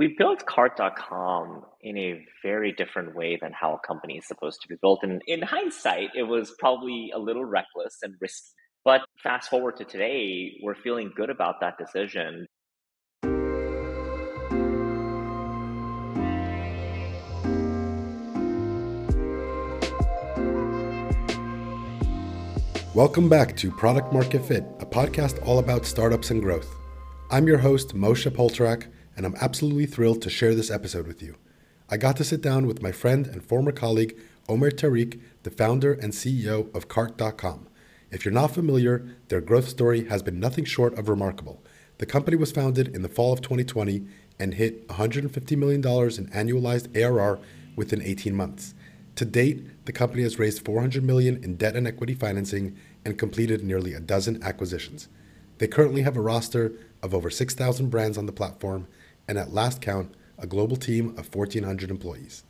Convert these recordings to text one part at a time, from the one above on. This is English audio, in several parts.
we built cart.com in a very different way than how a company is supposed to be built. And in hindsight, it was probably a little reckless and risky. But fast forward to today, we're feeling good about that decision. Welcome back to Product Market Fit, a podcast all about startups and growth. I'm your host, Moshe Poltorak and I'm absolutely thrilled to share this episode with you. I got to sit down with my friend and former colleague, Omair Tariq, the founder and CEO of Cart.com. If you're not familiar, their growth story has been nothing short of remarkable. The company was founded in the fall of 2020 and hit $150 million in annualized ARR within 18 months. To date, the company has raised 400 million in debt and equity financing and completed nearly a dozen acquisitions. They currently have a roster of over 6,000 brands on the platform and at last count, a global team of 1,400 employees.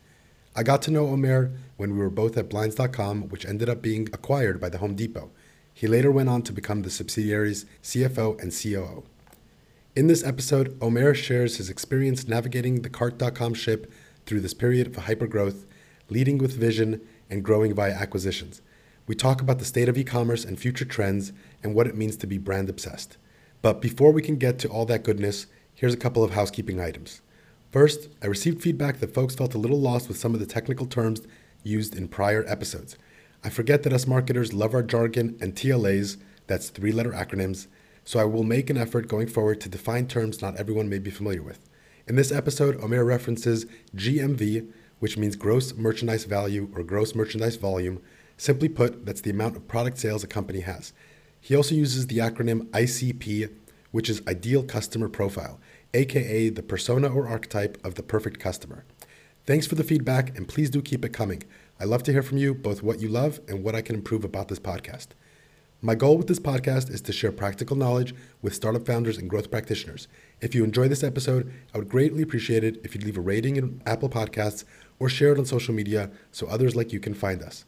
I got to know Omair when we were both at Blinds.com, which ended up being acquired by the Home Depot. He later went on to become the subsidiary's CFO and COO. In this episode, Omair shares his experience navigating the Cart.com ship through this period of hypergrowth, leading with vision, and growing via acquisitions. We talk about the state of e commerce and future trends and what it means to be brand obsessed. But before we can get to all that goodness, Here's a couple of housekeeping items. First, I received feedback that folks felt a little lost with some of the technical terms used in prior episodes. I forget that us marketers love our jargon and TLAs, that's three letter acronyms, so I will make an effort going forward to define terms not everyone may be familiar with. In this episode, Omair references GMV, which means gross merchandise value or gross merchandise volume. Simply put, that's the amount of product sales a company has. He also uses the acronym ICP, which is Ideal Customer Profile aka the persona or archetype of the perfect customer. Thanks for the feedback, and please do keep it coming. I love to hear from you, both what you love and what I can improve about this podcast. My goal with this podcast is to share practical knowledge with startup founders and growth practitioners. If you enjoy this episode, I would greatly appreciate it if you'd leave a rating in Apple Podcasts or share it on social media so others like you can find us.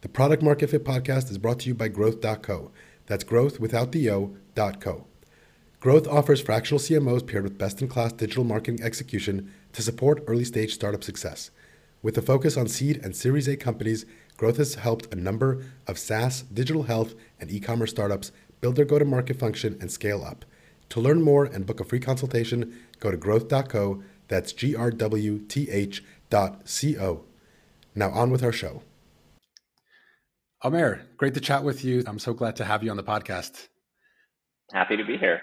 The Product Market Fit podcast is brought to you by Grwth.co. That's growth without the O.co. Grwth offers fractional CMOs paired with best in class digital marketing execution to support early stage startup success. With a focus on seed and Series A companies, Grwth has helped a number of SaaS, digital health, and e commerce startups build their go to market function and scale up. To learn more and book a free consultation, go to grwth.co. That's G R W T H dot C O. Now on with our show. Omair, great to chat with you. I'm so glad to have you on the podcast. Happy to be here.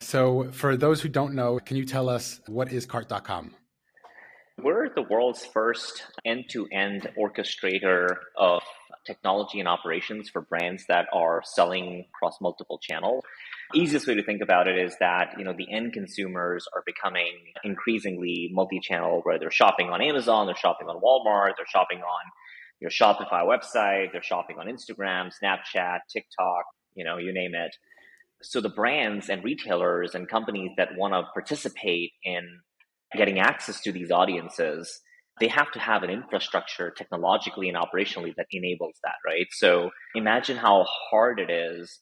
So, for those who don't know, can you tell us what is Cart.com? We're the world's first end to end orchestrator of technology and operations for brands that are selling across multiple channels. Easiest way to think about it is that, you know, the end consumers are becoming increasingly multi-channel where they're shopping on Amazon, they're shopping on Walmart, they're shopping on your Shopify website, they're shopping on Instagram, Snapchat, TikTok, you know, you name it so the brands and retailers and companies that want to participate in getting access to these audiences they have to have an infrastructure technologically and operationally that enables that right? So imagine how hard it is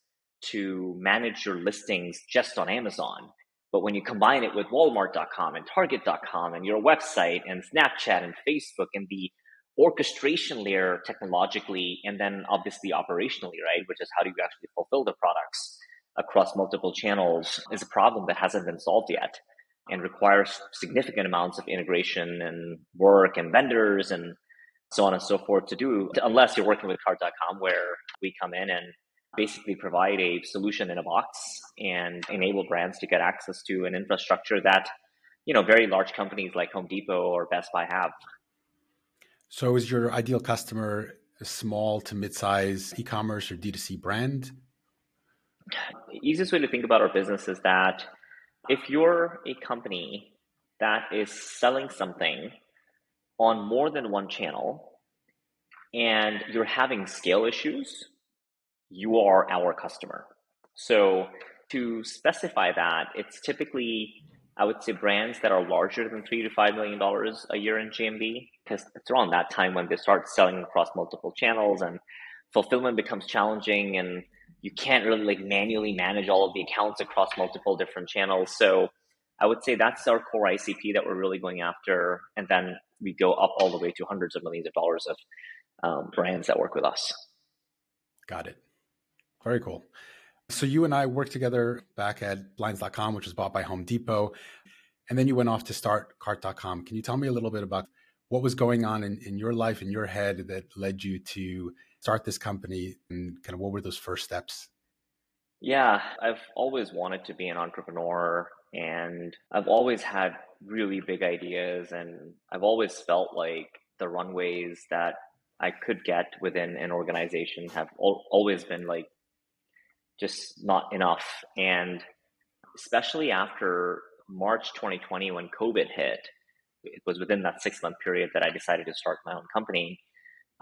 to manage your listings just on amazon but when you combine it with walmart.com and target.com and your website and snapchat and facebook and the orchestration layer technologically and then obviously operationally right? Which is how do you actually fulfill the products across multiple channels is a problem that hasn't been solved yet and requires significant amounts of integration and work and vendors and so on and so forth to do unless you're working with cart.com where we come in and basically provide a solution in a box and enable brands to get access to an infrastructure that you know very large companies like home depot or best buy have. So is your ideal customer a small to mid-size e-commerce or d2c brand easiest way to think about our business is that if you're a company that is selling something on more than one channel and you're having scale issues, you are our customer. So to specify that, it's typically I would say brands that are larger than three to five million dollars a year in GMV, because it's around that time when they start selling across multiple channels and fulfillment becomes challenging and you can't really like manually manage all of the accounts across multiple different channels. So I would say that's our core ICP that we're really going after. And then we go up all the way to hundreds of millions of dollars of um, brands that work with us. Got it. Very cool. So you and I worked together back at blinds.com, which was bought by Home Depot. And then you went off to start cart.com. Can you tell me a little bit about what was going on in, in your life, in your head that led you to start this company and kind of what were those first steps? Yeah, I've always wanted to be an entrepreneur and I've always had really big ideas and I've always felt like the runways that I could get within an organization have al- always been like just not enough. And especially after March 2020, when COVID hit, it was within that six month period that I decided to start my own company.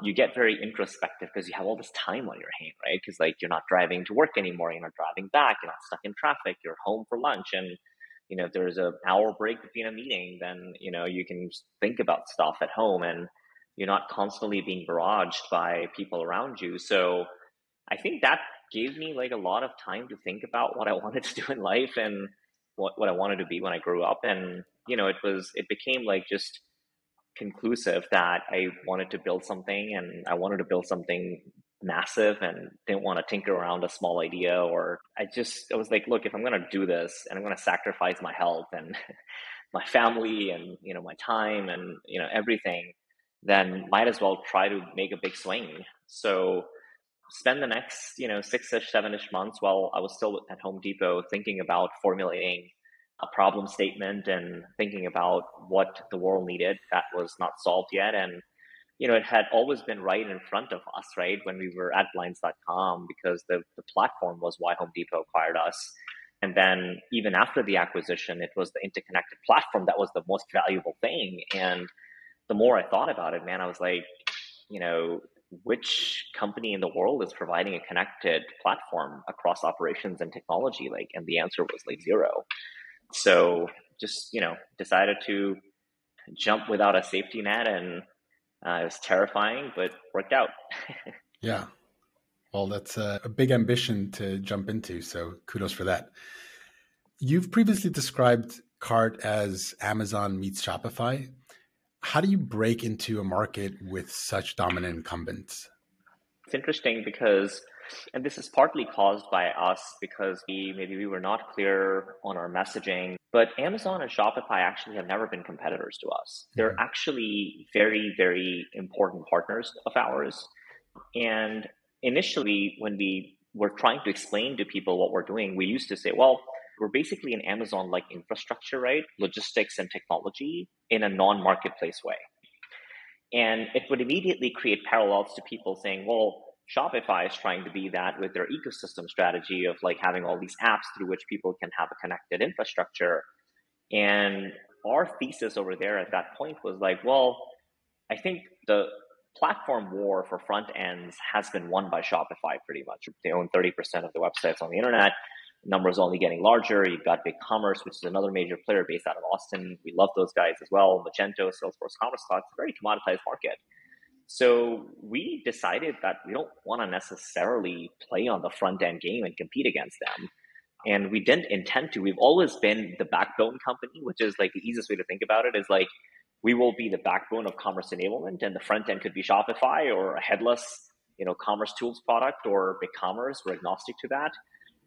You get very introspective because you have all this time on your hand, right? Because like you're not driving to work anymore, you're not driving back, you're not stuck in traffic, you're home for lunch, and you know if there's an hour break between a meeting, then you know you can think about stuff at home, and you're not constantly being barraged by people around you. So I think that gave me like a lot of time to think about what I wanted to do in life and what, what I wanted to be when I grew up. And, you know, it was, it became like just conclusive that I wanted to build something and I wanted to build something massive and didn't want to tinker around a small idea or I just I was like look if I'm to do this and I'm to sacrifice my health and my family and you know my time and you know everything then might as well try to make a big swing. So spend the next, you know, six-ish, seven-ish months while I was still at Home Depot thinking about formulating a problem statement and thinking about what the world needed that was not solved yet. And, you know, it had always been right in front of us, right, when we were at blinds.com because the, the platform was why Home Depot acquired us. And then even after the acquisition, it was the interconnected platform that was the most valuable thing. And the more I thought about it, man, I was like, you know, which company in the world is providing a connected platform across operations and technology like and the answer was like zero so just you know decided to jump without a safety net and uh, it was terrifying but worked out. Yeah. Well that's a, a big ambition to jump into so kudos for that. You've previously described cart as amazon meets shopify. How do you break into a market with such dominant incumbents? It's interesting because, and this is partly caused by us because we maybe we were not clear on our messaging. But Amazon and Shopify actually have never been competitors to us. They're mm-hmm. actually very, very important partners of ours. And initially, when we were trying to explain to people what we're doing, we used to say, well, we're basically an Amazon like infrastructure, right? Logistics and technology in a non marketplace way. And it would immediately create parallels to people saying, well, Shopify is trying to be that with their ecosystem strategy of like having all these apps through which people can have a connected infrastructure. And our thesis over there at that point was like, well, I think the platform war for front ends has been won by Shopify pretty much. They own 30% of the websites on the internet numbers only getting larger. You've got BigCommerce, which is another major player based out of Austin. We love those guys as well. Magento, Salesforce, Commerce Cloud. It's a very commoditized market. So we decided that we don't want to necessarily play on the front end game and compete against them. And we didn't intend to. We've always been the backbone company, which is like the easiest way to think about it is like we will be the backbone of commerce enablement and the front end could be Shopify or a headless, you know, commercetools product or BigCommerce. We're agnostic to that.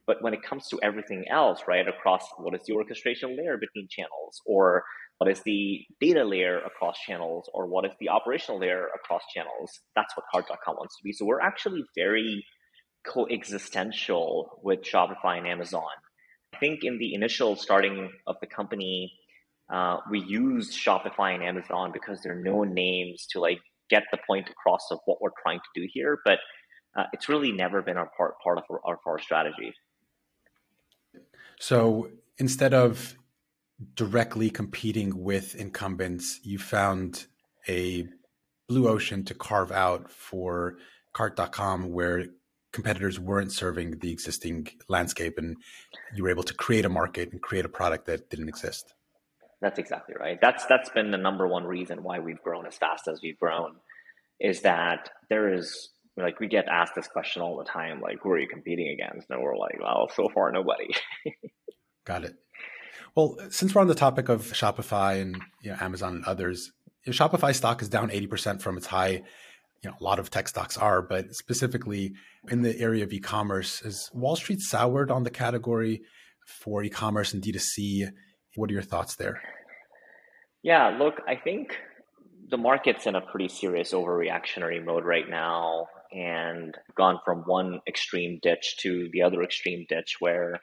But when it comes to everything else, right, across what is the orchestration layer between channels, or what is the data layer across channels, or what is the operational layer across channels, that's what cart.com wants to be. So we're actually very coexistential with Shopify and Amazon. I think in the initial starting of the company, uh, we used Shopify and Amazon because they're known names to like get the point across of what we're trying to do here. But uh, it's really never been our part part of our, of our strategy. So instead of directly competing with incumbents, you found a blue ocean to carve out for cart.com where competitors weren't serving the existing landscape and you were able to create a market and create a product that didn't exist. That's exactly right. That's that's been the number one reason why we've grown as fast as we've grown is that there is like we get asked this question all the time like who are you competing against and we're like well so far nobody got it Well, since we're on the topic of Shopify and you know, Amazon and others, Shopify stock is down 80% from its high. You know, a lot of tech stocks are, but specifically in the area of e-commerce, is Wall Street soured on the category for e-commerce and D2C? What are your thoughts there? Yeah, look, I think the market's in a pretty serious overreactionary mode right now and gone from one extreme ditch to the other extreme ditch where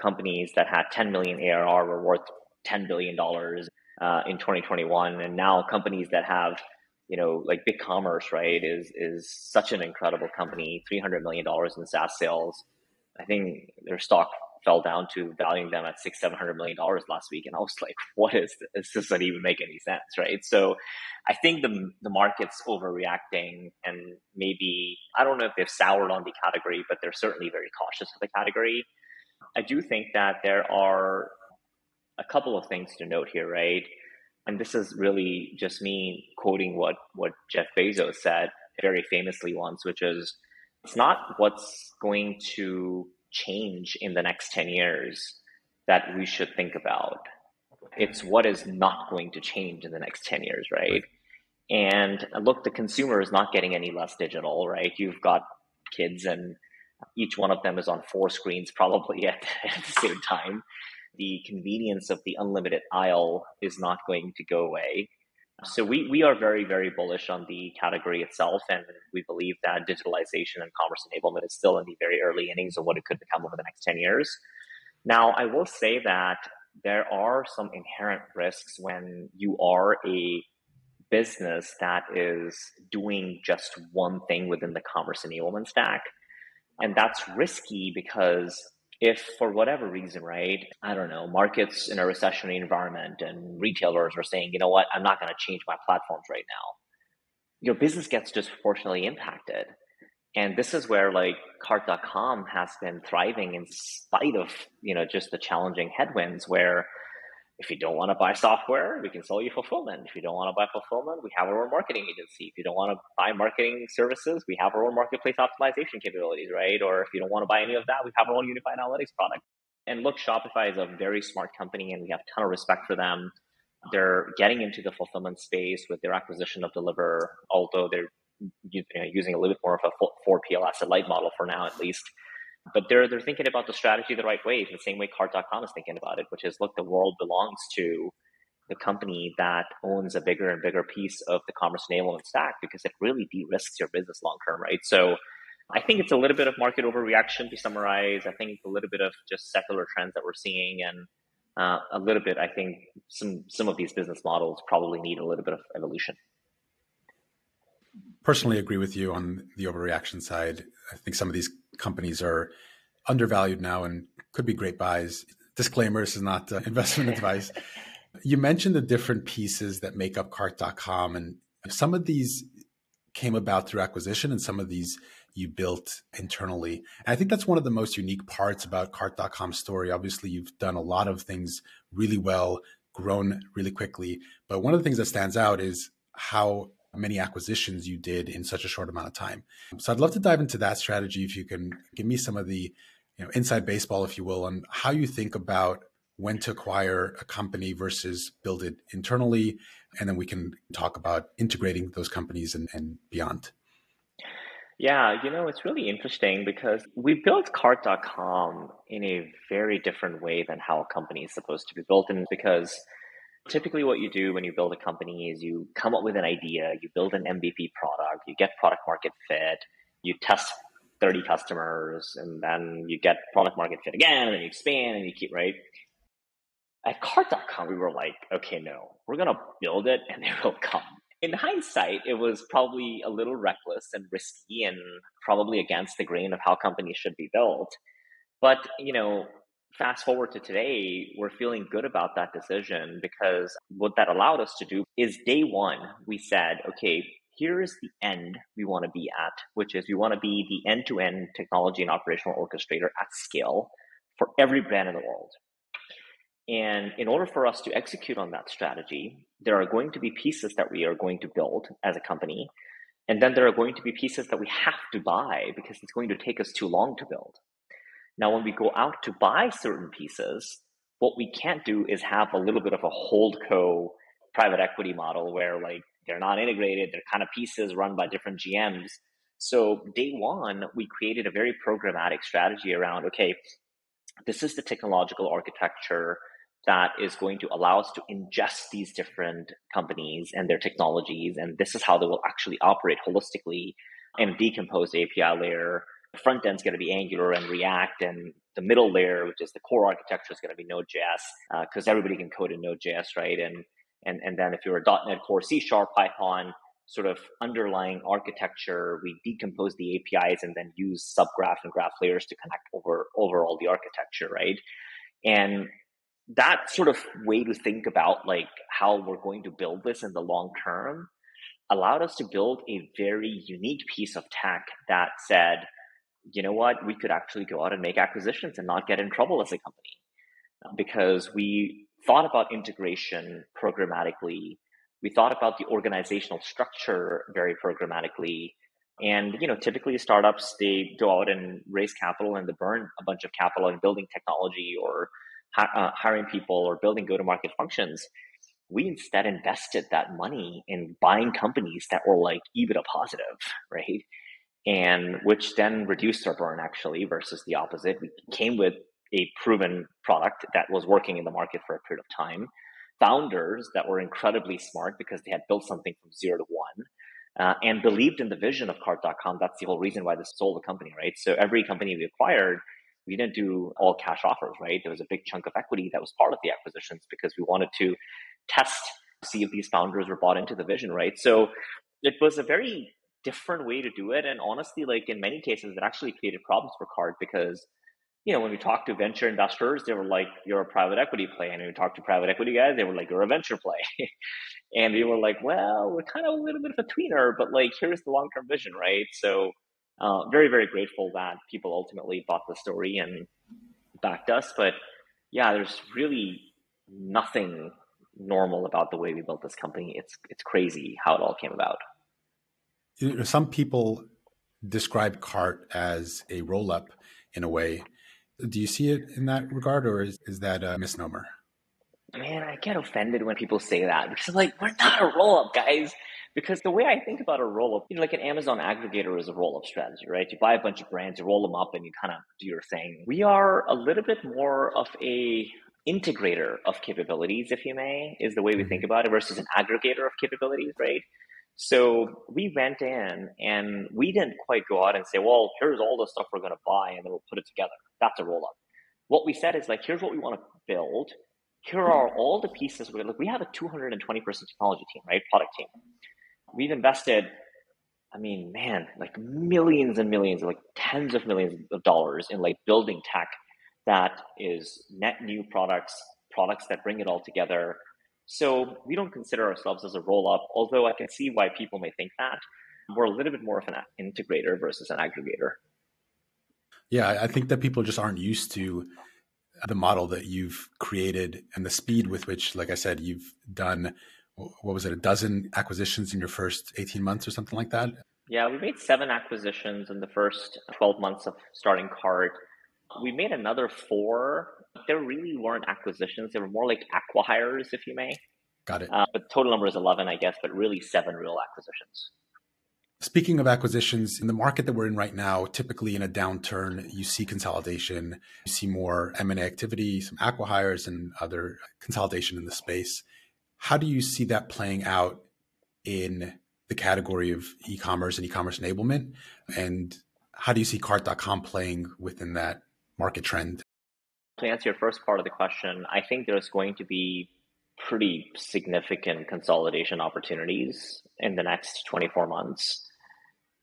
companies that had 10 million ARR were worth $10 billion uh, in 2021. And now companies that have, you know, like BigCommerce, right, is, is such an incredible company, $300 million in SaaS sales. I think their stock fell down to valuing them at six, seven hundred million dollars last week, and I was like, "What is this? This doesn't even make any sense, right?" So, I think the the market's overreacting, and maybe I don't know if they've soured on the category, but they're certainly very cautious of the category. I do think that there are a couple of things to note here, right? And this is really just me quoting what, what Jeff Bezos said very famously once, which is it's not what's going to change in the next 10 years that we should think about. It's what is not going to change in the next 10 years, right? And look, the consumer is not getting any less digital, right? You've got kids and each one of them is on four screens probably at, at the same time. The convenience of the unlimited aisle is not going to go away. So we, we are very, very bullish on the category itself, and we believe that digitalization and commerce enablement is still in the very early innings of what it could become over the next 10 years. Now, I will say that there are some inherent risks when you are a business that is doing just one thing within the commerce enablement stack. And that's risky because if for whatever reason, right, I don't know, markets in a recessionary environment and retailers are saying, you know what, I'm not going to change my platforms right now, your business gets disproportionately impacted. And this is where like cart.com has been thriving in spite of, you know, just the challenging headwinds where if you don't want to buy software, we can sell you fulfillment. If you don't want to buy fulfillment, we have our own marketing agency. If you don't want to buy marketing services, we have our own marketplace optimization capabilities, right? Or if you don't want to buy any of that, we have our own unified analytics product. And look, Shopify is a very smart company and we have a ton of respect for them. They're getting into the fulfillment space with their acquisition of Deliverr, although they're using a little bit more of a 4PL asset light model for now, at least but they're they're thinking about the strategy the right way, the same way Cart.com is thinking about it, which is look, the world belongs to the company that owns a bigger and bigger piece of the commerce enablement stack because it really de-risks your business long term, right? So I think it's a little bit of market overreaction to summarize. I think a little bit of just secular trends that we're seeing and uh, a little bit, I think some some of these business models probably need a little bit of evolution. Personally, agree with you on the overreaction side. I think some of these companies are undervalued now and could be great buys. Disclaimer: This is not uh, investment advice. You mentioned the different pieces that make up Cart.com, and some of these came about through acquisition, and some of these you built internally. And I think that's one of the most unique parts about Cart.com's story. Obviously, you've done a lot of things really well, grown really quickly, but one of the things that stands out is how many acquisitions you did in such a short amount of time. So I'd love to dive into that strategy if you can give me some of the you know inside baseball if you will on how you think about when to acquire a company versus build it internally and then we can talk about integrating those companies and, and beyond. Yeah, you know, it's really interesting because we built cart.com in a very different way than how a company is supposed to be built. And because Typically, what you do when you build a company is you come up with an idea, you build an MVP product, you get product market fit, you test 30 customers, and then you get product market fit again, and you expand and you keep, right? At cart.com, we were like, okay, no, we're going to build it and it will come. In hindsight, it was probably a little reckless and risky and probably against the grain of how companies should be built. But, you know, fast forward to today, we're feeling good about that decision because what that allowed us to do is day one, we said, okay, here's the end we want to be at, which is we want to be the end to end technology and operational orchestrator at scale for every brand in the world. And in order for us to execute on that strategy, there are going to be pieces that we are going to build as a company. And then there are going to be pieces that we have to buy because it's going to take us too long to build. Now, when we go out to buy certain pieces, What we can't do is have a little bit of a hold co private equity model where like they're not integrated, they're kind of pieces run by different GMs. So day one, we created a very programmatic strategy around okay, this is the technological architecture that is going to allow us to ingest these different companies and their technologies. And this is how they will actually operate holistically and decompose the API layer. The front end is going to be Angular and React, and the middle layer, which is the core architecture, is going to be Node.js because uh, everybody can code in Node.js, right? And and and then if you're a .NET Core, C Sharp, Python, sort of underlying architecture, we decompose the APIs and then use subgraph and graph layers to connect over over all the architecture, right? And that sort of way to think about like how we're going to build this in the long term allowed us to build a very unique piece of tech that said, you know what, we could actually go out and make acquisitions and not get in trouble as a company because we thought about integration programmatically. We thought about the organizational structure very programmatically. And you know, typically startups they go out and raise capital and they burn a bunch of capital in building technology or uh, hiring people or building go-to-market functions. We instead invested that money in buying companies that were like EBITDA positive, right? And which then reduced our burn actually versus the opposite. We came with a proven product that was working in the market for a period of time. Founders that were incredibly smart because they had built something from zero to one. Uh, and believed in the vision of cart.com. That's the whole reason why they sold the company, right? So every company we acquired we didn't do all cash offers, right? There was a big chunk of equity that was part of the acquisitions because we wanted to test, see if these founders were bought into the vision, right? So it was a very different way to do it. And honestly, like in many cases, it actually created problems for Cart because, you know, when we talked to venture investors, they were like, you're a private equity play. And when we talked to private equity guys, they were like, you're a venture play. and we were like, well, we're kind of a little bit of a tweener, but like, here's the long term vision, right? So uh, very very grateful that people ultimately bought the story and backed us but yeah there's really nothing normal about the way we built this company it's it's crazy how it all came about you know, some people describe cart as a roll up in a way do you see it in that regard or is, is that a misnomer man i get offended when people say that because i'm like we're not a roll up guys because the way I think about a roll up, you know, like an Amazon aggregator is a roll up strategy, right? You buy a bunch of brands, you roll them up, and you kind of do your thing. We are a little bit more of a integrator of capabilities, if you may, is the way we think mm-hmm. about it, versus an aggregator of capabilities, right? So we went in and we didn't quite go out and say, well, here's all the stuff we're going to buy and then we'll put it together. That's a roll up. What we said is like, here's what we want to build. Here are all the pieces. We're like, we have a 220 person technology team, right? Product team we've invested I mean, man, like millions and millions, like tens of millions of dollars in like building tech that is net new products, products that bring it all together. So we don't consider ourselves as a roll up, although I can see why people may think that. We're a little bit more of an integrator versus an aggregator. Yeah, I think that people just aren't used to the model that you've created and the speed with which, like I said, you've done what was it, a dozen acquisitions in your first 18 months or something like that? Yeah, we made seven acquisitions in the first 12 months of starting Cart. We made another four. There really weren't acquisitions. They were more like acquihires, if you may. Got it. Uh, but total number is 11, I guess, but really seven real acquisitions. Speaking of acquisitions, in the market that we're in right now, typically in a downturn, you see consolidation, you see more M&A activity, some acquihires and other consolidation in the space. How do you see that playing out in the category of e-commerce and e-commerce enablement? And how do you see cart.com playing within that market trend? To answer your first part of the question, I think there's going to be pretty significant consolidation opportunities in the next 24 months.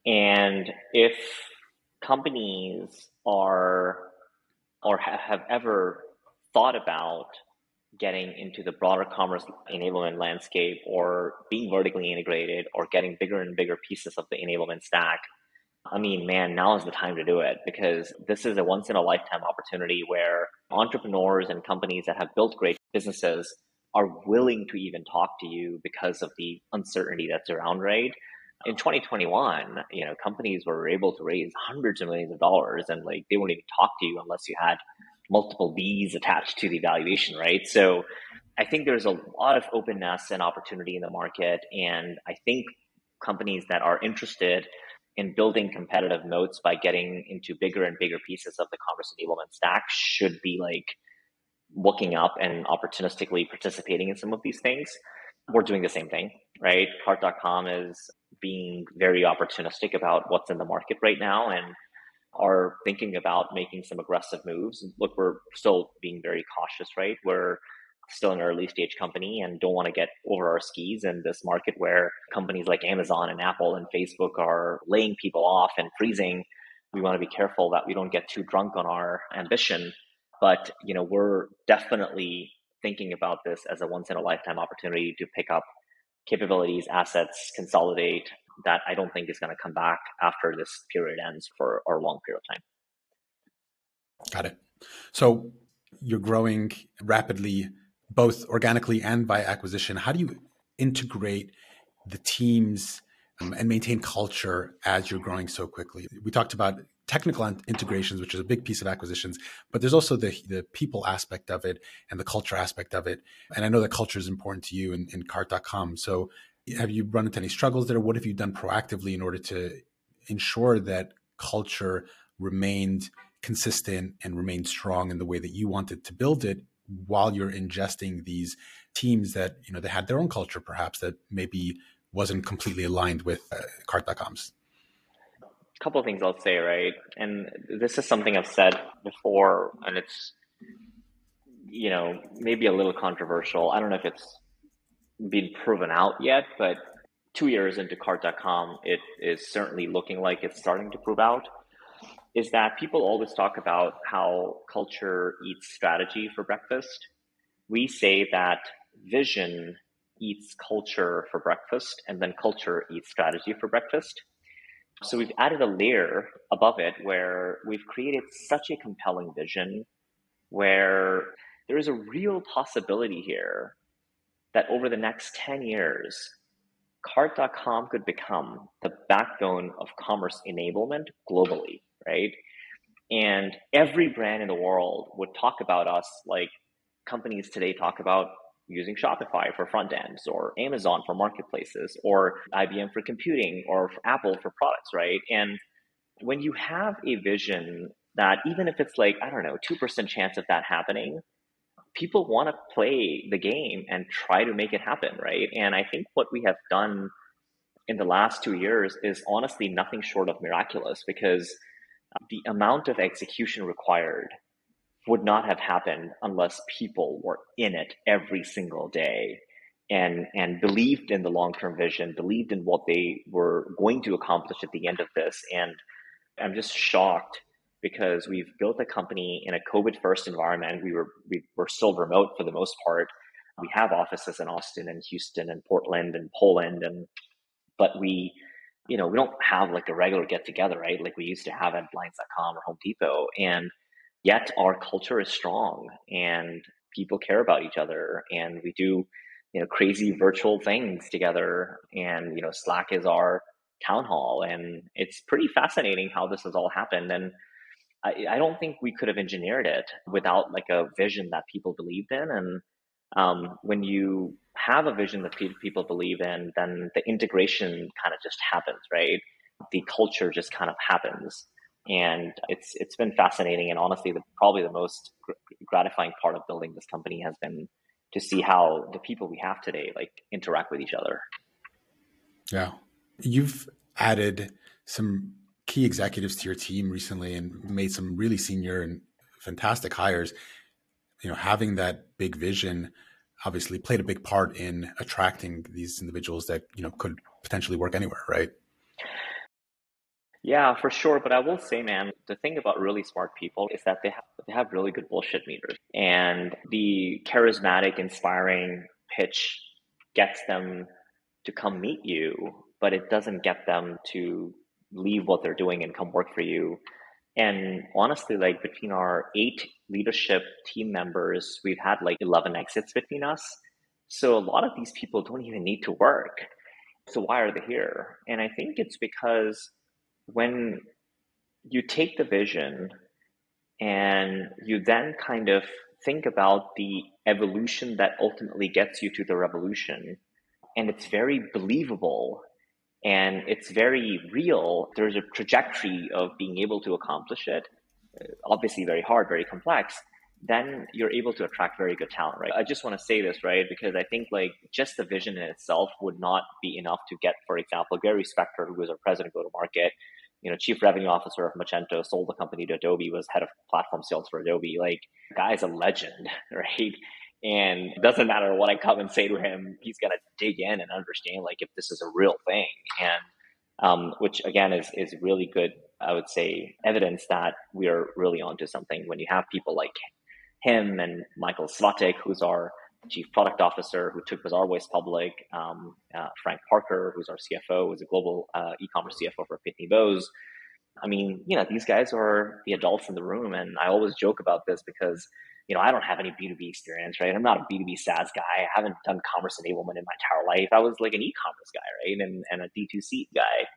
And if companies are or have ever thought about getting into the broader commerce enablement landscape or being vertically integrated or getting bigger and bigger pieces of the enablement stack, I mean, man, now is the time to do it because this is a once in a lifetime opportunity where entrepreneurs and companies that have built great businesses are willing to even talk to you because of the uncertainty that's around, right? In 2021, you know, companies were able to raise hundreds of millions of dollars and like they wouldn't even talk to you unless you had multiple B's attached to the valuation, right? So I think there's a lot of openness and opportunity in the market. And I think companies that are interested in building competitive moats by getting into bigger and bigger pieces of the commerce enablement stack should be like looking up and opportunistically participating in some of these things. We're doing the same thing, right? Cart.com is being very opportunistic about what's in the market right now and are thinking about making some aggressive moves. Look, we're still being very cautious, right? We're still an early stage company and don't want to get over our skis in this market where companies like Amazon and Apple and Facebook are laying people off and freezing. We want to be careful that we don't get too drunk on our ambition. But, you know, we're definitely thinking about this as a once in a lifetime opportunity to pick up capabilities, assets, consolidate that I don't think is going to come back after this period ends for a long period of time. Got it. So you're growing rapidly, both organically and by acquisition. How do you integrate the teams um, and maintain culture as you're growing so quickly? We talked about technical integrations, which is a big piece of acquisitions, but there's also the the people aspect of it and the culture aspect of it. And I know that culture is important to you in, in cart.com. So have you run into any struggles there? What have you done proactively in order to ensure that culture remained consistent and remained strong in the way that you wanted to build it while you're ingesting these teams that you know they had their own culture perhaps that maybe wasn't completely aligned with uh, cart.com's a couple of things I'll say, right? And this is something I've said before, and it's, you know, maybe a little controversial. I don't know if it's been proven out yet, but two years into cart.com, it is certainly looking like it's starting to prove out. Is that people always talk about how culture eats strategy for breakfast. We say that vision eats culture for breakfast, and then culture eats strategy for breakfast. So we've added a layer above it where we've created such a compelling vision where there is a real possibility here that over the next 10 years, cart.com could become the backbone of commerce enablement globally, right? And every brand in the world would talk about us like companies today talk about using Shopify for front ends or Amazon for marketplaces or IBM for computing or Apple for products, right? And when you have a vision that even if it's like, I don't know, 2% chance of that happening, people want to play the game and try to make it happen, right? And I think what we have done in the last two years is honestly nothing short of miraculous because the amount of execution required would not have happened unless people were in it every single day and and believed in the long-term vision believed in what they were going to accomplish at the end of this. And i'm just shocked because we've built a company in a covid first environment. We were we were still remote for the most part. We have offices in austin and houston and portland and poland and but we you know we don't have like a regular get together right? Like we used to have at blinds.com or home depot and yet our culture is strong and people care about each other and we do you know crazy virtual things together and you know slack is our town hall and it's pretty fascinating how this has all happened and I, I don't think we could have engineered it without like a vision that people believed in and um, when you have a vision that people believe in then the integration kind of just happens right? The culture just kind of happens. And it's it's been fascinating and honestly the, probably the most gratifying part of building this company has been to see how the people we have today like interact with each other. Yeah. You've added some key executives to your team recently and made some really senior and fantastic hires. You know having that big vision obviously played a big part in attracting these individuals that you know could potentially work anywhere right yeah, for sure. But I will say, man, the thing about really smart people is that they have they have really good bullshit meters, and the charismatic, inspiring pitch gets them to come meet you, but it doesn't get them to leave what they're doing and come work for you. And honestly, like between our eight leadership team members, we've had like 11 exits between us. So a lot of these people don't even need to work. So why are they here? And I think it's because when you take the vision And you then kind of think about the evolution that ultimately gets you to the revolution. And it's very believable and it's very real. There's a trajectory of being able to accomplish it. Uh, obviously, very hard, very complex. Then you're able to attract very good talent, right? I just want to say this, right? Because I think like just the vision in itself would not be enough to get, for example, Gary Spector, who was our president of go to market, you know, chief revenue officer of Magento, sold the company to Adobe, was head of platform sales for Adobe. Like, guy's a legend, right? And it doesn't matter what I come and say to him, he's gonna dig in and understand like if this is a real thing. And um, which again is is really good, I would say, evidence that we are really onto something when you have people like him and Michael Svatek, who's our chief product officer who took Bazaarvoice public, um, uh, Frank Parker, who's our CFO, who's a global uh, e-commerce CFO for Pitney Bowes. I mean, you know, these guys are the adults in the room, and I always joke about this because, you know, I don't have any B2B experience, right? I'm not a B2B SaaS guy. I haven't done commerce enablement in my entire life. I was like an e-commerce guy, right? And, and a D2C guy.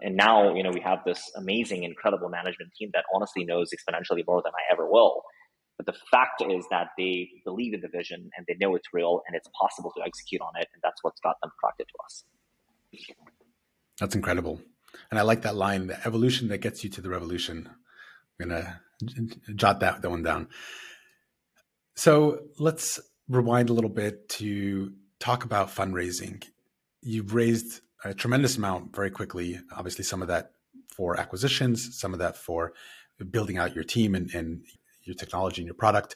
And now, you know, we have this amazing, incredible management team that honestly knows exponentially more than I ever will. But the fact is that they believe in the vision and they know it's real and it's possible to execute on it. And that's what's got them attracted to us. That's incredible. And I like that line the evolution that gets you to the revolution. I'm going to jot that, that one down. So let's rewind a little bit to talk about fundraising. You've raised a tremendous amount very quickly. Obviously, some of that for acquisitions, some of that for building out your team and, and your technology and your product.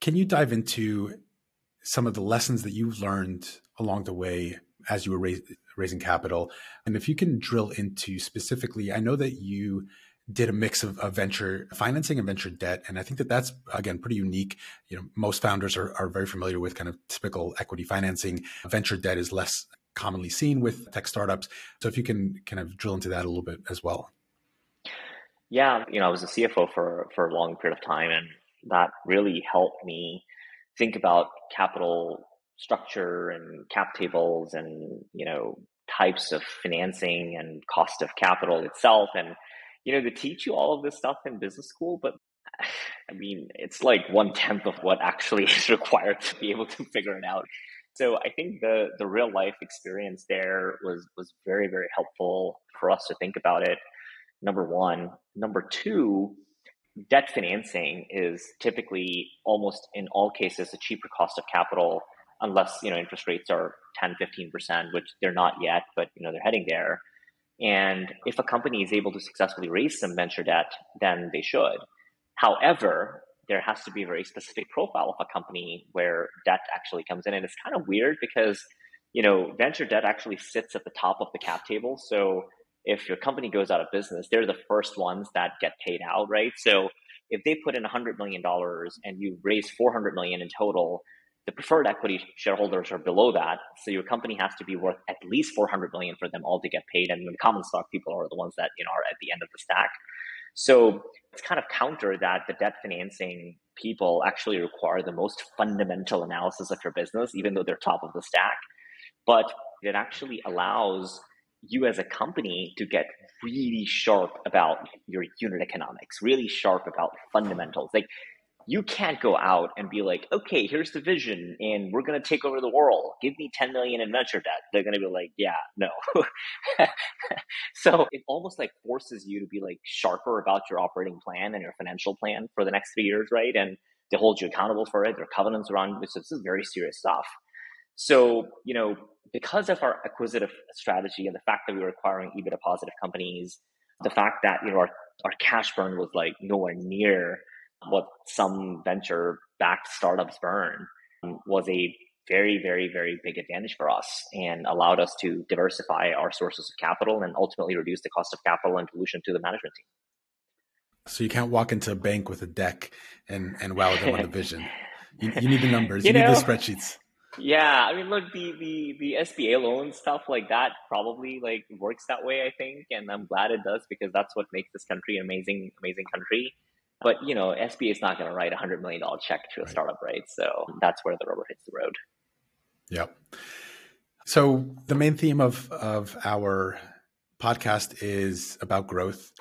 Can you dive into some of the lessons that you've learned along the way as you were raise, raising capital? And if you can drill into specifically, I know that you did a mix of, of, venture financing and venture debt. And I think that that's, again, pretty unique. You know, most founders are, are very familiar with kind of typical equity financing. Venture debt is less commonly seen with tech startups. So if you can kind of drill into that a little bit as well. Yeah, you know, I was a CFO for for a long period of time, and that really helped me think about capital structure and cap tables and you know types of financing and cost of capital itself and you know they teach you all of this stuff in business school but i mean it's like one tenth of what actually is required to be able to figure it out. So i think the the real life experience there was was very very helpful for us to think about it. Number one. Number two, debt financing is typically almost in all cases a cheaper cost of capital unless you know interest rates are 10 15% which they're not yet but you know they're heading there and if a company is able to successfully raise some venture debt then they should. However there has to be a very specific profile of a company where debt actually comes in. And it's kind of weird because you know venture debt actually sits at the top of the cap table. So if your company goes out of business, they're the first ones that get paid out, right? So if they put in $100 million and you raise 400 million in total, the preferred equity shareholders are below that. So your company has to be worth at least 400 million for them all to get paid. And the common stock people are the ones that, you know, are at the end of the stack. So it's kind of counter that the debt financing people actually require the most fundamental analysis of your business, even though they're top of the stack. But it actually allows you as a company to get really sharp about your unit economics, really sharp about fundamentals. Like you can't go out and be like, okay, here's the vision and we're going to take over the world. Give me 10 million in venture debt. They're going to be like, yeah, no. so it almost like forces you to be like sharper about your operating plan and your financial plan for the next three years, right? And they hold you accountable for it. There are covenants around this. So this is very serious stuff. So, you know, because of our acquisitive strategy and the fact that we were acquiring EBITDA positive companies, the fact that, you know, our, our cash burn was like nowhere near what some venture backed startups burn um, was a very, very, very big advantage for us and allowed us to diversify our sources of capital and ultimately reduce the cost of capital and dilution to the management team. So you can't walk into a bank with a deck and, and wow them on the vision. You, you need the numbers, you, you know, need the spreadsheets. Yeah, I mean, look, the the the SBA loan stuff like that probably like works that way, I think, and I'm glad it does because that's what makes this country an amazing, amazing country. But you know, SBA is not going to write a hundred million dollar check to a right. startup, right? So that's where the rubber hits the road. Yep. So the main theme of of our podcast is about growth.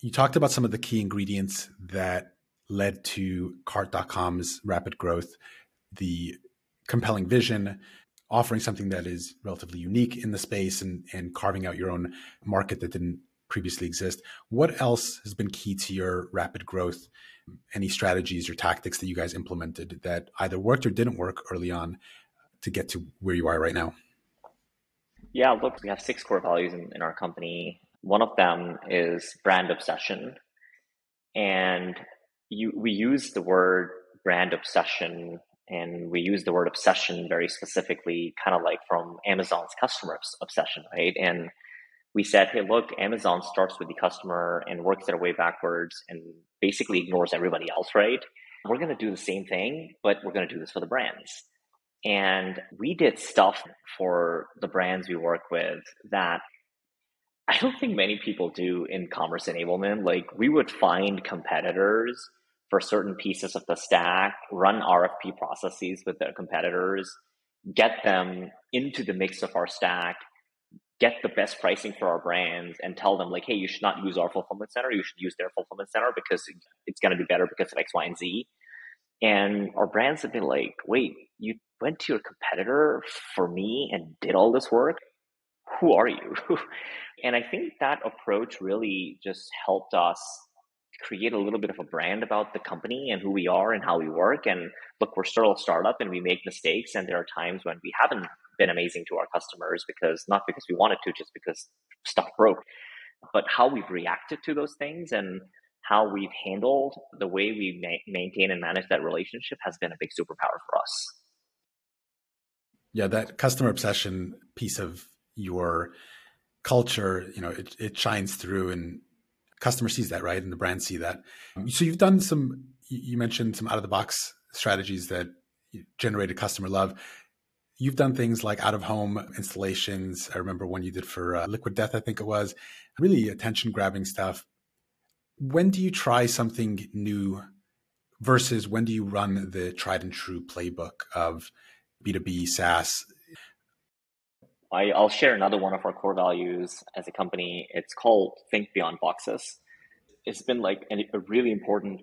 You talked about some of the key ingredients that led to cart.com's rapid growth, the compelling vision, offering something that is relatively unique in the space and, and carving out your own market that didn't previously exist. What else has been key to your rapid growth? Any strategies or tactics that you guys implemented that either worked or didn't work early on to get to where you are right now? Yeah, look, we have six core values in, in our company. One of them is brand obsession. And you, we use the word brand obsession and we use the word obsession very specifically, kind of like from Amazon's customer obsession, right? And we said, hey, look, Amazon starts with the customer and works their way backwards and basically ignores everybody else, right? We're going to do the same thing, but we're going to do this for the brands. And we did stuff for the brands we work with that I don't think many people do in commerce enablement. Like we would find competitors for certain pieces of the stack, run RFP processes with their competitors, get them into the mix of our stack, get the best pricing for our brands, and tell them like, hey, you should not use our fulfillment center. You should use their fulfillment center because it's going to be better because of X, Y, and Z. And our brands have been like, wait, you went to your competitor for me and did all this work? Who are you? and I think that approach really just helped us create a little bit of a brand about the company and who we are and how we work. And look, we're still a startup and we make mistakes. And there are times when we haven't been amazing to our customers because not because we wanted to, just because stuff broke. But how we've reacted to those things and how we've handled the way we ma- maintain and manage that relationship has been a big superpower for us. Yeah, that customer obsession piece of your culture, you know, it, it shines through and customer sees that, right? And the brand see that. Mm-hmm. So you've done some, you mentioned some out of the box strategies that generated customer love. You've done things like out of home installations. I remember one you did for uh, Liquid Death, I think it was, really attention grabbing stuff. When do you try something new versus when do you run the tried and true playbook of B2B SaaS? I, will share another one of our core values as a company. It's called Think Beyond Boxes. It's been like a really important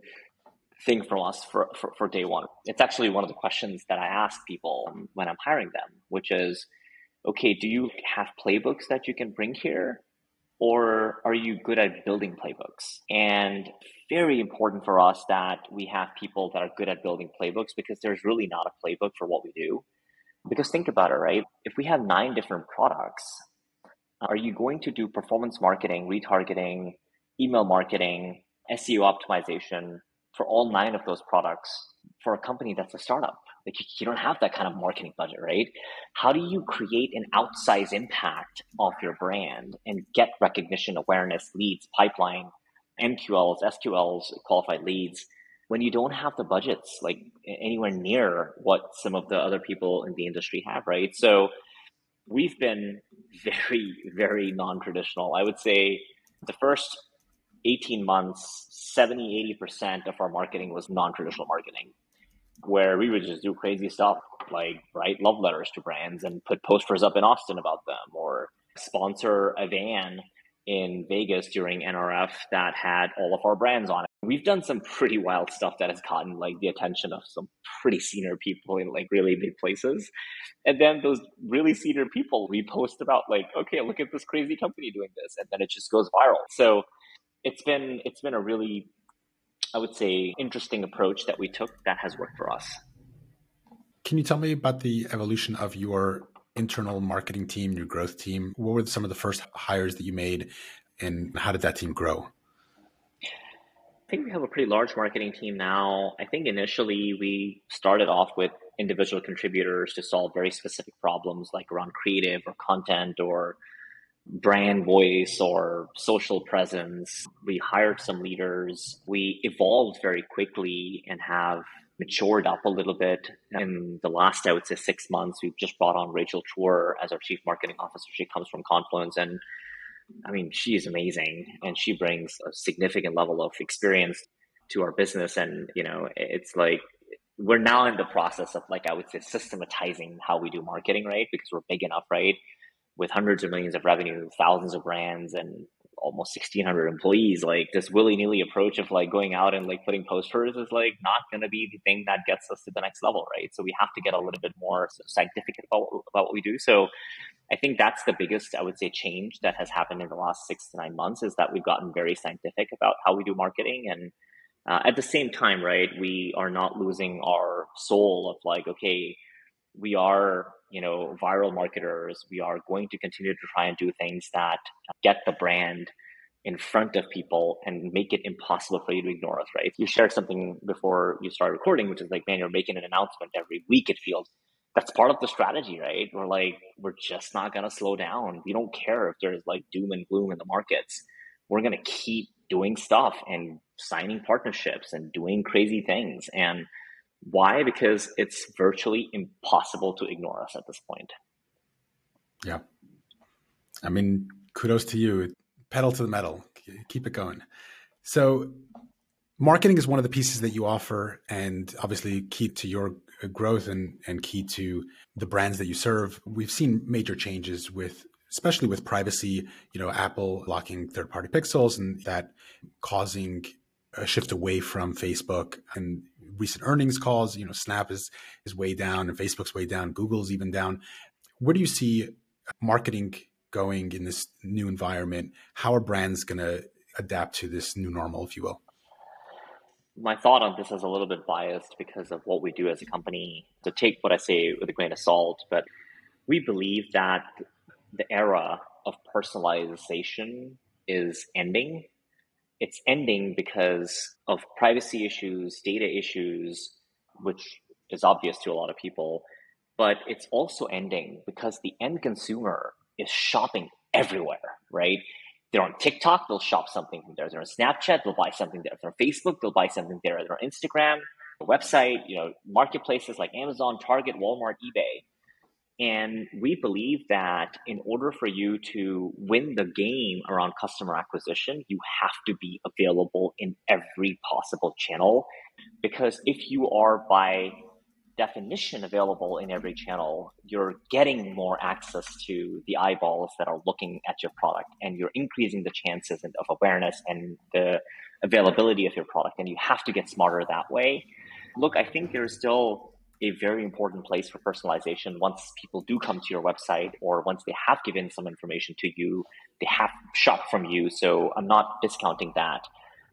thing for us for, for, for, day one. It's actually one of the questions that I ask people when I'm hiring them, which is, okay, do you have playbooks that you can bring here? Or are you good at building playbooks? And very important for us that we have people that are good at building playbooks because there's really not a playbook for what we do. Because think about it, right? If we have nine different products, are you going to do performance marketing, retargeting, email marketing, SEO optimization for all nine of those products for a company that's a startup? Like you don't have that kind of marketing budget, right? How do you create an outsized impact of your brand and get recognition, awareness, leads, pipeline, MQLs, SQLs, qualified leads when you don't have the budgets like anywhere near what some of the other people in the industry have, right? So we've been very, very non traditional. I would say the first 18 months, 70, 80% of our marketing was non traditional marketing, where we would just do crazy stuff like write love letters to brands and put posters up in Austin about them or sponsor a van in Vegas during NRF that had all of our brands on it. We've done some pretty wild stuff that has gotten like the attention of some pretty senior people in like really big places. And then those really senior people we post about like, okay, look at this crazy company doing this. And then it just goes viral. So it's been it's been a really I would say interesting approach that we took that has worked for us. Can you tell me about the evolution of your internal marketing team, your growth team? What were some of the first hires that you made, and how did that team grow? I think we have a pretty large marketing team now. I think initially we started off with individual contributors to solve very specific problems like around creative or content or brand voice or social presence. We hired some leaders. We evolved very quickly and have matured up a little bit. In the last, I would say, six months, we've just brought on Rachel Tour as our chief marketing officer. She comes from Confluence, and I mean, she is amazing, and she brings a significant level of experience to our business. And you know, it's like we're now in the process of like I would say systematizing how we do marketing, right? Because we're big enough, right? With hundreds of millions of revenue, thousands of brands, and almost 1600 employees like this willy-nilly approach of like going out and like putting posters is like not going to be the thing that gets us to the next level right? So we have to get a little bit more scientific about, about what we do. So i think that's the biggest i would say change that has happened in the last six to nine months is that we've gotten very scientific about how we do marketing. And uh, at the same time right we are not losing our soul of like okay we are you know viral marketers we are going to continue to try and do things that get the brand in front of people and make it impossible for you to ignore us right? You shared something before you start recording which is like man you're making an announcement every week it feels that's part of the strategy right? We're like we're just not going to slow down. We don't care if there's like doom and gloom in the markets. We're going to keep doing stuff and signing partnerships and doing crazy things. And why? Because it's virtually impossible to ignore us at this point. Yeah. I mean, kudos to you. Pedal to the metal. Keep it going. So, marketing is one of the pieces that you offer, and obviously key to your growth and, and key to the brands that you serve. We've seen major changes with, especially with privacy, you know, Apple locking third party pixels and that causing a shift away from Facebook and recent earnings calls. You know, Snap is is way down and Facebook's way down. Google's even down. Where do you see marketing going in this new environment? How are brands going to adapt to this new normal, if you will? My thought on this is a little bit biased because of what we do as a company. To take what I say with a grain of salt, but we believe that the era of personalization is ending it's ending because of privacy issues, data issues, which is obvious to a lot of people. But it's also ending because the end consumer is shopping everywhere, right? They're on TikTok, they'll shop something there. They're on Snapchat, they'll buy something there. They're on Facebook, they'll buy something there. They're on Instagram, the website, you know, marketplaces like Amazon, Target, Walmart, eBay. And we believe that in order for you to win the game around customer acquisition, you have to be available in every possible channel. Because if you are by definition available in every channel, you're getting more access to the eyeballs that are looking at your product and you're increasing the chances of awareness and the availability of your product. And you have to get smarter that way. Look, I think there's still a very important place for personalization once people do come to your website or once they have given some information to you they have shopped from you. So i'm not discounting that.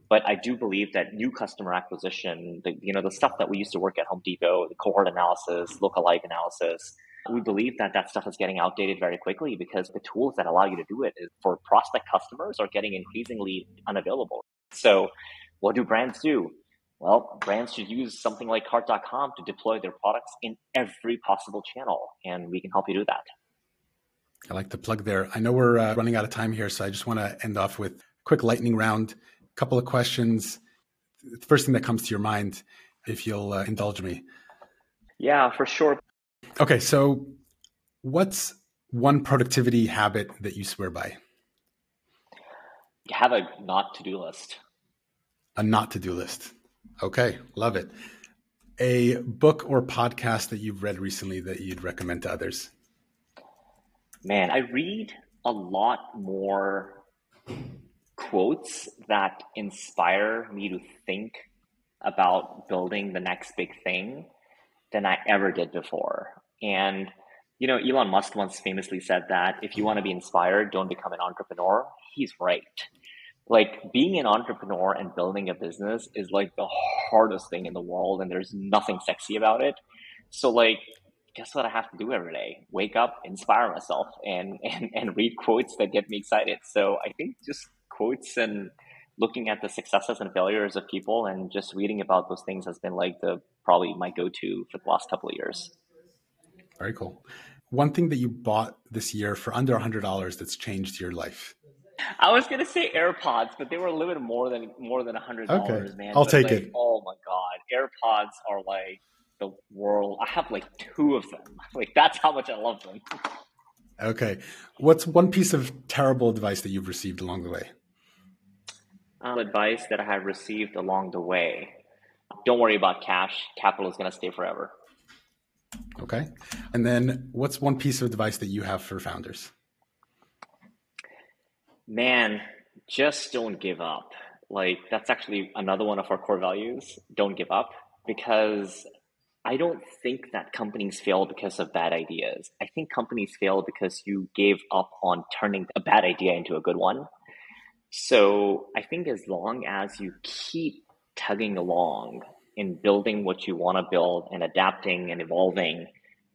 But i do believe that new customer acquisition the, you know the stuff that we used to work at home depot the cohort analysis lookalike analysis we believe that that stuff is getting outdated very quickly because the tools that allow you to do it for prospect customers are getting increasingly unavailable. So what do brands do well, brands should use something like cart.com to deploy their products in every possible channel, and we can help you do that. I like the plug there. I know we're uh, running out of time here, so I just want to end off with a quick lightning round. A couple of questions. The first thing that comes to your mind, if you'll uh, indulge me. Yeah, for sure. Okay, so what's one productivity habit that you swear by? Have a not to do list. A not to do list. Okay, love it. A book or podcast that you've read recently that you'd recommend to others? Man, I read a lot more quotes that inspire me to think about building the next big thing than I ever did before. And, you know, Elon Musk once famously said that if you want to be inspired, don't become an entrepreneur. He's right like being an entrepreneur and building a business is like the hardest thing in the world and there's nothing sexy about it. So like guess what i have to do every day? Wake up inspire myself and and, and read quotes that get me excited. So i think just quotes and looking at the successes and failures of people and just reading about those things has been like the probably my go-to for the last couple of years. Very cool. One thing that you bought this year for under $100 that's changed your life I was gonna say AirPods, but they were a little bit more than more than a hundred dollars, okay. man. I'll but take like, it. Oh my god, AirPods are like the world. I have like two of them. Like that's how much I love them. Okay, what's one piece of terrible advice that you've received along the way? Um, advice that I have received along the way. Don't worry about cash. Capital is going to stay forever. Okay. And then what's one piece of advice that you have for founders? Man, just don't give up. Like, that's actually another one of our core values don't give up because I don't think that companies fail because of bad ideas. I think companies fail because you gave up on turning a bad idea into a good one. So I think as long as you keep tugging along in building what you want to build and adapting and evolving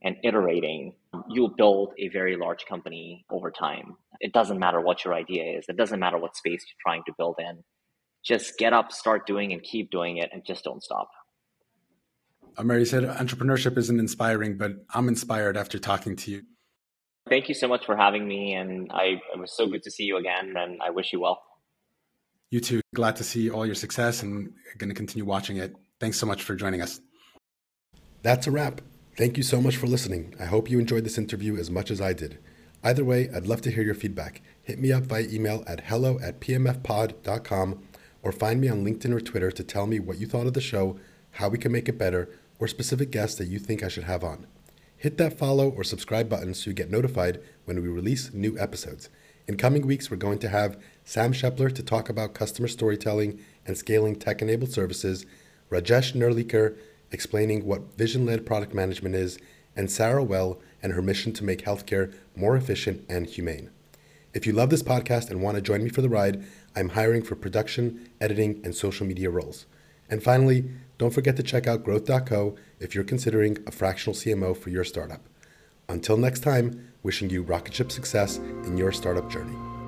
and iterating, uh-huh. you'll build a very large company over time. It doesn't matter what your idea is, it doesn't matter what space you're trying to build in. Just get up, start doing, and keep doing it, and just don't stop. Omair said entrepreneurship isn't inspiring, but I'm inspired after talking to you. Thank you so much for having me, and I it was so good to see you again, and I wish you well. You too. Glad to see all your success and going to continue watching it. Thanks so much for joining us. That's a wrap. Thank you so much for listening. I hope you enjoyed this interview as much as I did. Either way, I'd love to hear your feedback. Hit me up via email at hello at pmfpod.com or find me on LinkedIn or Twitter to tell me what you thought of the show, how we can make it better, or specific guests that you think I should have on. Hit that follow or subscribe button so you get notified when we release new episodes. In coming weeks, we're going to have Sam Shepler to talk about customer storytelling and scaling tech enabled services, Rajesh Nerlikar explaining what vision led product management is, and Sarah Well and her mission to make healthcare more efficient and humane. If you love this podcast and want to join me for the ride, I'm hiring for production, editing, and social media roles. And finally, don't forget to check out grwth.co if you're considering a fractional CMO for your startup. Until next time, wishing you rocket ship success in your startup journey.